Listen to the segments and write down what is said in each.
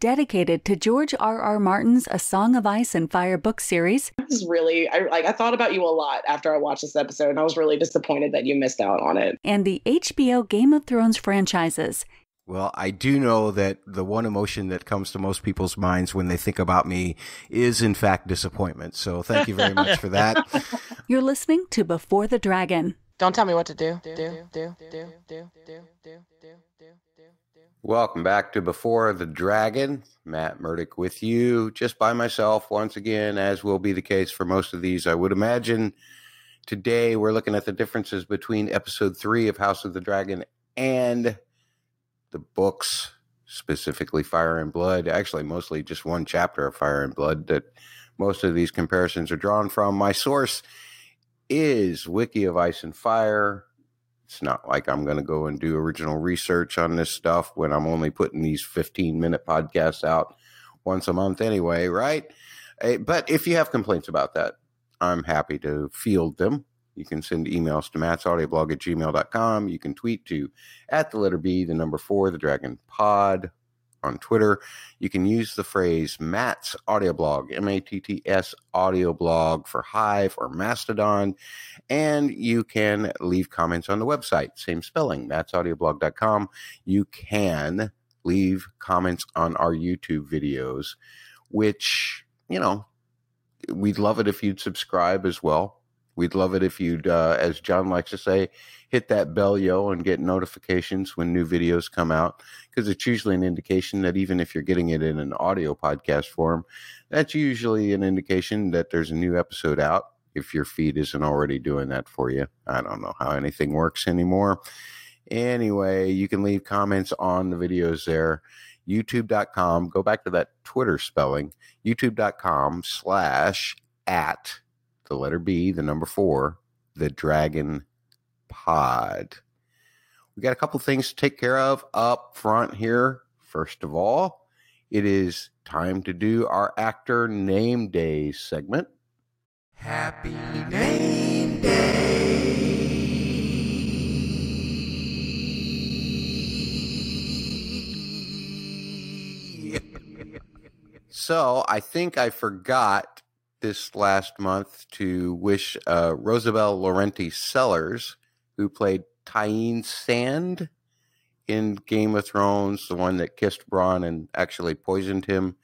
dedicated to George R. R. Martin's A Song of Ice and Fire book series. This is really I like I thought about you a lot after I watched this episode and I was really disappointed that you missed out on it. And the HBO Game of Thrones franchises. Well, I do know that the one emotion that comes to most people's minds when they think about me is in fact disappointment. So thank you very much for that. You're listening to Before the Dragon. Don't tell me what to do. Do do do do do do do do do. Welcome back to Before the Dragon. Matt Murdock with you, just by myself once again, as will be the case for most of these, I would imagine. Today, we're looking at the differences between episode three of House of the Dragon and the books, specifically Fire and Blood. Actually, mostly just one chapter of Fire and Blood that most of these comparisons are drawn from. My source is Wiki of Ice and Fire. It's not like I'm going to go and do original research on this stuff when I'm only putting these 15 minute podcasts out once a month anyway, right? Eh, but if you have complaints about that, I'm happy to field them. You can send emails to mattsaudioblog at gmail.com. You can tweet to at the letter B, the number four, the dragon pod on Twitter. You can use the phrase Matt's audio blog, M A T T S audio blog for Hive or Mastodon. And you can leave comments on the website, same spelling, mattsaudioblog.com. You can leave comments on our YouTube videos, which, you know, we'd love it if you'd subscribe as well. We'd love it if you'd, uh, as John likes to say, hit that bell, yo, and get notifications when new videos come out. Because it's usually an indication that even if you're getting it in an audio podcast form, that's usually an indication that there's a new episode out. If your feed isn't already doing that for you, I don't know how anything works anymore. Anyway, you can leave comments on the videos there. YouTube.com, go back to that Twitter spelling, youtube.com slash at the letter B, the number four, the Dragon Pod. We got a couple things to take care of up front here. First of all, it is time to do our actor name day segment. Happy name day. so I think I forgot this last month to wish uh, Rosabell Laurenti Sellers, who played Tyene Sand in Game of Thrones, the one that kissed Bronn and actually poisoned him.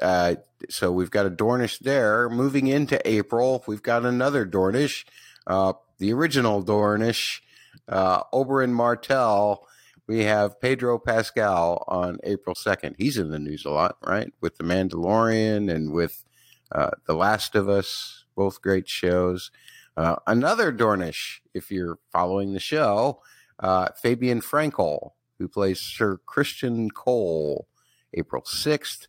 Uh, so we've got a Dornish there. Moving into April, we've got another Dornish, uh, the original Dornish, uh, Oberyn Martell. We have Pedro Pascal on April 2nd. He's in the news a lot, right? With The Mandalorian and with uh, The Last of Us, both great shows. Uh, another Dornish, if you're following the show, uh, Fabien Frankel, who plays Sir Criston Cole, April 6th.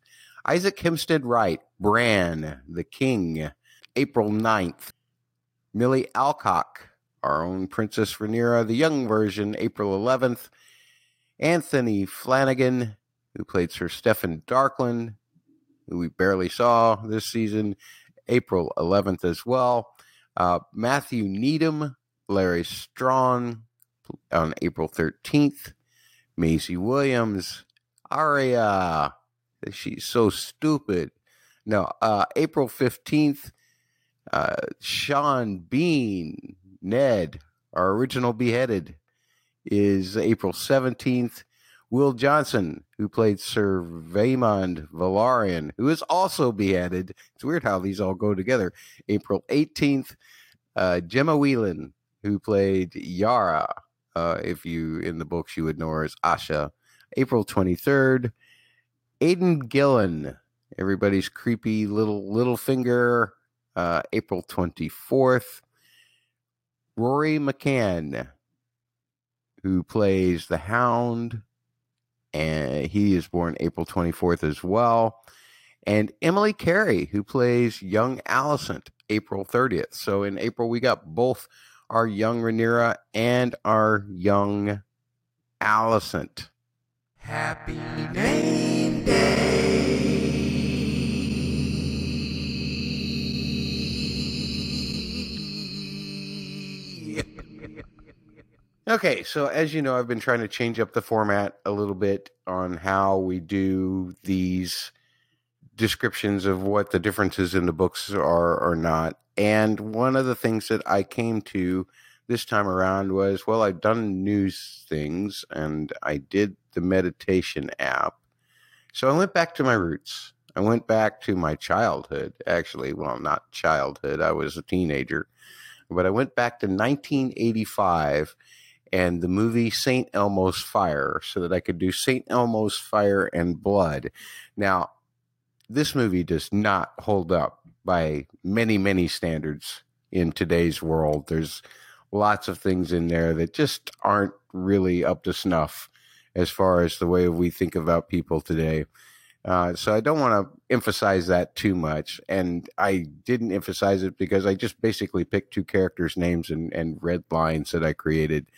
Isaac Hempstead Wright, Bran, the King, April 9th. Millie Alcock, our own Princess Rhaenyra, the young version, April 11th. Anthony Flanagan, who played Sir Steffon Darklyn, who we barely saw this season, April 11th as well. Uh, Matthew Needham, Larys Strong on April 13th. Maisie Williams, Arya. she's so stupid. No, uh, April 15th, uh, Sean Bean, Ned, our original beheaded, is April 17th. Wil Johnson, who played Sir Vaemond Velaryon, who is also beheaded. It's weird how these all go together. April 18th. Uh, Gemma Whelan, who played Yara. Uh, if you, in the books, you would know her as Asha. April 23rd. Aidan Gillen, everybody's creepy little little finger. Uh, April 24th. Rory McCann, who plays the Hound and he is born April 24th as well. And Emily Carey, who plays young Alicent, April 30th. So in April, we got both our young Rhaenyra and our young Alicent. Happy name day. Okay, so as you know, I've been trying to change up the format a little bit on how we do these descriptions of what the differences in the books are or not. And one of the things that I came to this time around was well, I've done news things and I did the meditation app. So I went back to my roots. I went back to my childhood, actually. Well, not childhood, I was a teenager. But I went back to 1985 and the movie St. Elmo's Fire so that I could do St. Elmo's Fire and Blood. Now, this movie does not hold up by many, many standards in today's world. There's lots of things in there that just aren't really up to snuff as far as the way we think about people today. Uh, so I don't want to emphasize that too much, and I didn't emphasize it because I just basically picked two characters' names and, and read lines that I created.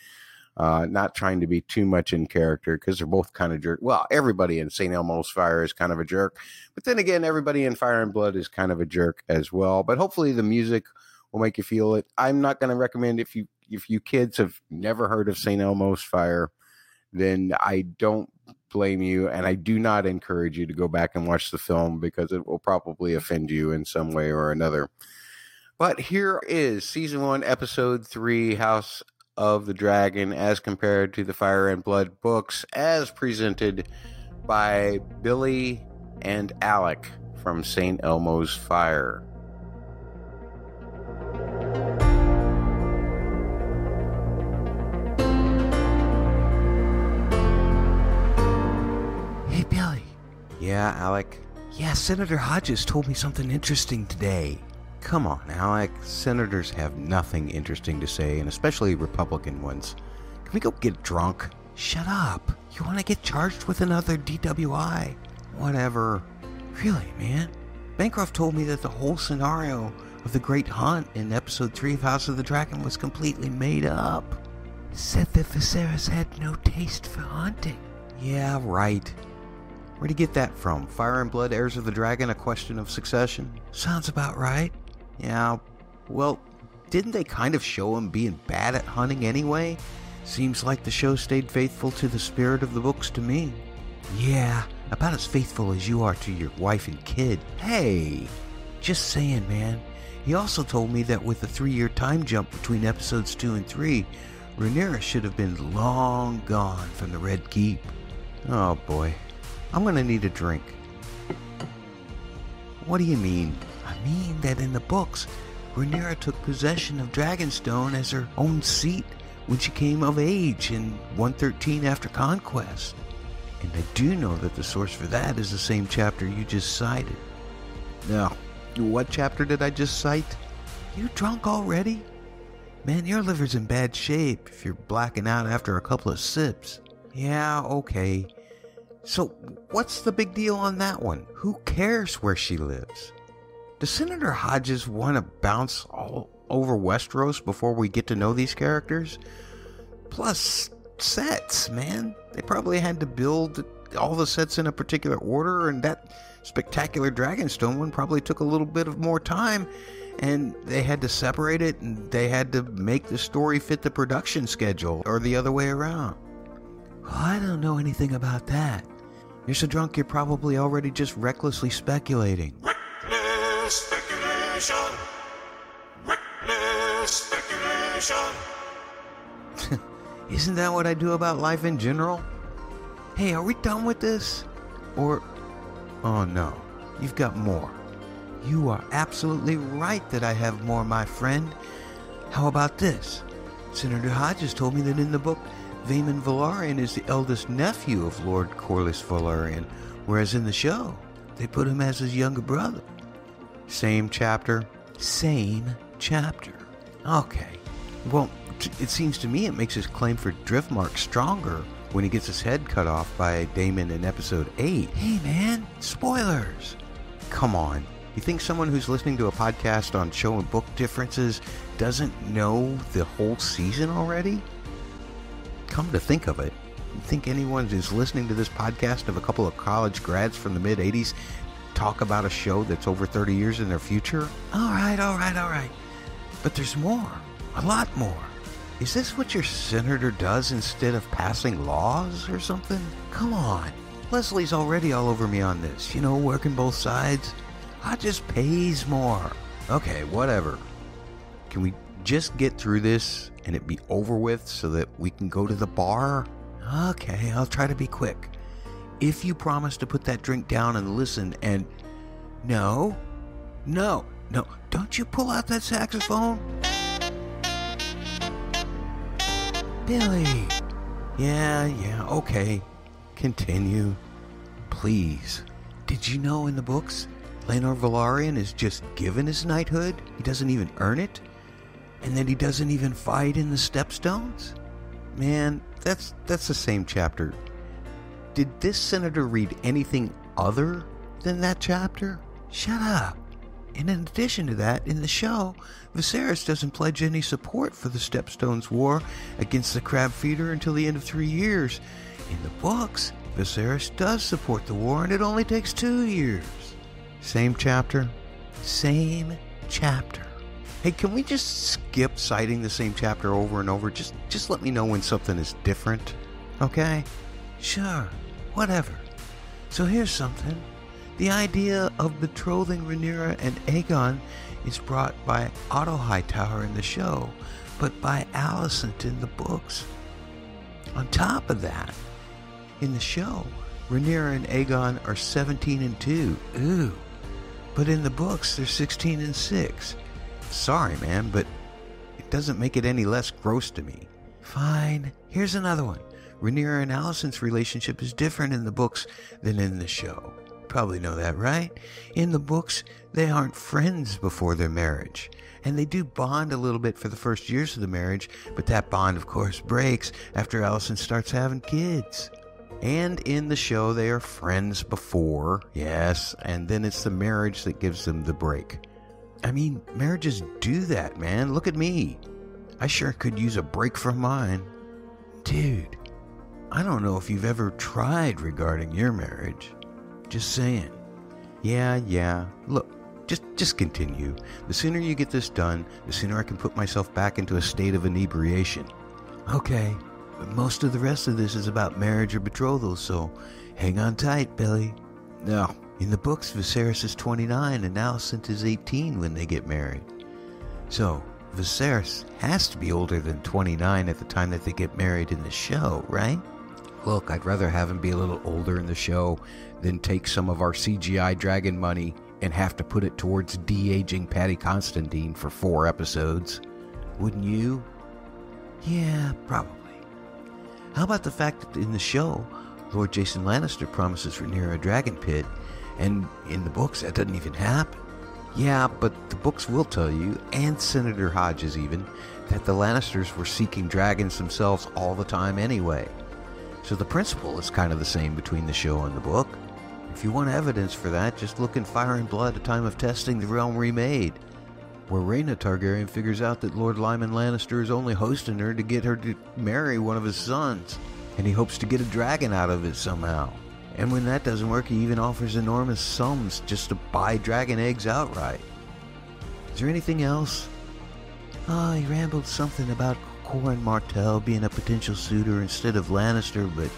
Uh, not trying to be too much in character because they're both kind of jerk. Well, everybody in St. Elmo's Fire is kind of a jerk, but then again, everybody in Fire and Blood is kind of a jerk as well. But hopefully, the music will make you feel it. I'm not going to recommend if you if you kids have never heard of St. Elmo's Fire, then I don't blame you, and I do not encourage you to go back and watch the film because it will probably offend you in some way or another. But here is season one, episode three, House of the Dragon as compared to the Fire and Blood books as presented by Billy and Alec from St. Elmo's Fire. Yeah, Alec. Yeah, Senator Hodges told me something interesting today. Come on, Alec. Senators have nothing interesting to say, and especially Republican ones. Can we go get drunk? Shut up. You want to get charged with another DWI? Whatever. Really, man? Bancroft told me that the whole scenario of the Great Hunt in episode 3 of House of the Dragon was completely made up. Said that Viserys had no taste for hunting. Yeah, right. Where'd you get that from? Fire and Blood, Heirs of the Dragon, A Question of Succession? Sounds about right. Yeah, well, didn't they kind of show him being bad at hunting anyway? Seems like the show stayed faithful to the spirit of the books to me. Yeah, about as faithful as you are to your wife and kid. Hey, just saying, man. He also told me that with the three year time jump between episodes 2 and 3, Rhaenyra should have been long gone from the Red Keep. Oh boy, I'm gonna need a drink. What do you mean? I mean that in the books, Rhaenyra took possession of Dragonstone as her own seat when she came of age in 113 after conquest. And I do know that the source for that is the same chapter you just cited. Now, what chapter did I just cite? You drunk already? Man, your liver's in bad shape if you're blacking out after a couple of sips. Yeah, okay. So, what's the big deal on that one? Who cares where she lives? Does Senator Hodges want to bounce all over Westeros before we get to know these characters? Plus, sets, man. They probably had to build all the sets in a particular order, and that spectacular Dragonstone one probably took a little bit of more time. And they had to separate it, and they had to make the story fit the production schedule, or the other way around. Well, I don't know anything about that. You're so drunk you're probably already just recklessly speculating. Reckless speculation. Reckless speculation. Isn't that what I do about life in general? Hey, are we done with this? Or. Oh no, you've got more. You are absolutely right that I have more, my friend. How about this? Senator Hodges told me that in the book, Vaemond Velaryon is the eldest nephew of Lord Corlys Velaryon, whereas in the show, they put him as his younger brother. Same chapter? Same chapter. Okay. Well, t- it seems to me it makes his claim for Driftmark stronger when he gets his head cut off by Daemon in episode 8. Hey man, spoilers! Come on. You think someone who's listening to a podcast on show and book differences doesn't know the whole season already? Come to think of it, think anyone who's listening to this podcast of a couple of college grads from the mid 80s talk about a show that's over 30 years in their future? All right, all right, all right. But there's more. A lot more. Is this what your senator does instead of passing laws or something? Come on. Leslie's already all over me on this, you know, working both sides. I just pays more. Okay, whatever. Can we just get through this and it be over with so that we can go to the bar? Okay, I'll try to be quick. If you promise to put that drink down and listen and. No, no, no, don't you pull out that saxophone? Billy! Yeah, yeah, okay. Continue. Please. Did you know in the books, Laenor Velaryon is just given his knighthood? He doesn't even earn it? And that he doesn't even fight in the Stepstones? Man, that's that's the same chapter. Did this senator read anything other than that chapter? Shut up. And in addition to that, in the show, Viserys doesn't pledge any support for the Stepstones War against the Crab Feeder until the end of three years. In the books, Viserys does support the war, and it only takes two years. Same chapter, same chapter. Hey, can we just skip citing the same chapter over and over? Just, just let me know when something is different, okay? Sure, whatever. So here's something. The idea of betrothing Rhaenyra and Aegon is brought by Otto Hightower in the show, but by Alicent in the books. On top of that, in the show, Rhaenyra and Aegon are 17 and 2. Ooh. But in the books, they're 16 and 6. Sorry, man, but it doesn't make it any less gross to me. Fine. Here's another one. Rhaenyra and Alicent's relationship is different in the books than in the show. Probably know that, right? In the books, they aren't friends before their marriage. And they do bond a little bit for the first years of the marriage, but that bond, of course, breaks after Alicent starts having kids. And in the show, they are friends before, yes, and then it's the marriage that gives them the break. I mean, marriages do that, man. Look at me. I sure could use a break from mine. Dude, I don't know if you've ever tried regarding your marriage. Just saying. Yeah, yeah. Look, just just continue. The sooner you get this done, the sooner I can put myself back into a state of inebriation. Okay, but most of the rest of this is about marriage or betrothal, so hang on tight, Billy. No, in the books, Viserys is 29 and Alicent is 18 when they get married. So, Viserys has to be older than 29 at the time that they get married in the show, right? Look, I'd rather have him be a little older in the show than take some of our CGI dragon money and have to put it towards de aging Paddy Considine for four episodes. Wouldn't you? Yeah, probably. How about the fact that in the show, Lord Jason Lannister promises Rhaenyra a dragon pit, and in the books that doesn't even happen? Yeah, but the books will tell you, and Senator Hodges even, that the Lannisters were seeking dragons themselves all the time anyway. So the principle is kind of the same between the show and the book. If you want evidence for that, just look in Fire and Blood, A Time of Testing, The Realm Remade, where Rhaena Targaryen figures out that Lord Lyman Lannister is only hosting her to get her to marry one of his sons, and he hopes to get a dragon out of it somehow. And when that doesn't work, he even offers enormous sums just to buy dragon eggs outright. Is there anything else? Oh, he rambled something about Qoren Martell being a potential suitor instead of Lannister, but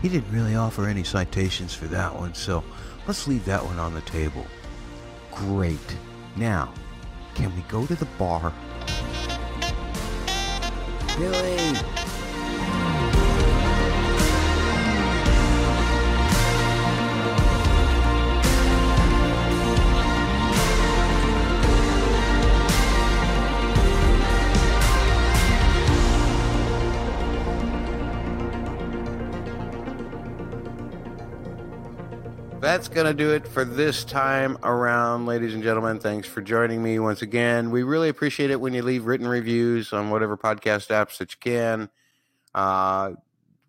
he didn't really offer any citations for that one, so let's leave that one on the table. Great. Now, can we go to the bar? Billy! That's going to do it for this time around, ladies and gentlemen. Thanks for joining me once again. We really appreciate it when you leave written reviews on whatever podcast apps that you can. Uh,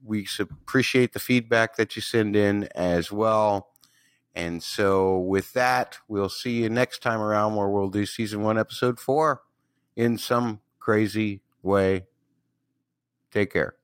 we appreciate the feedback that you send in as well. And so, with that, we'll see you next time around where we'll do season one, episode four in some crazy way. Take care.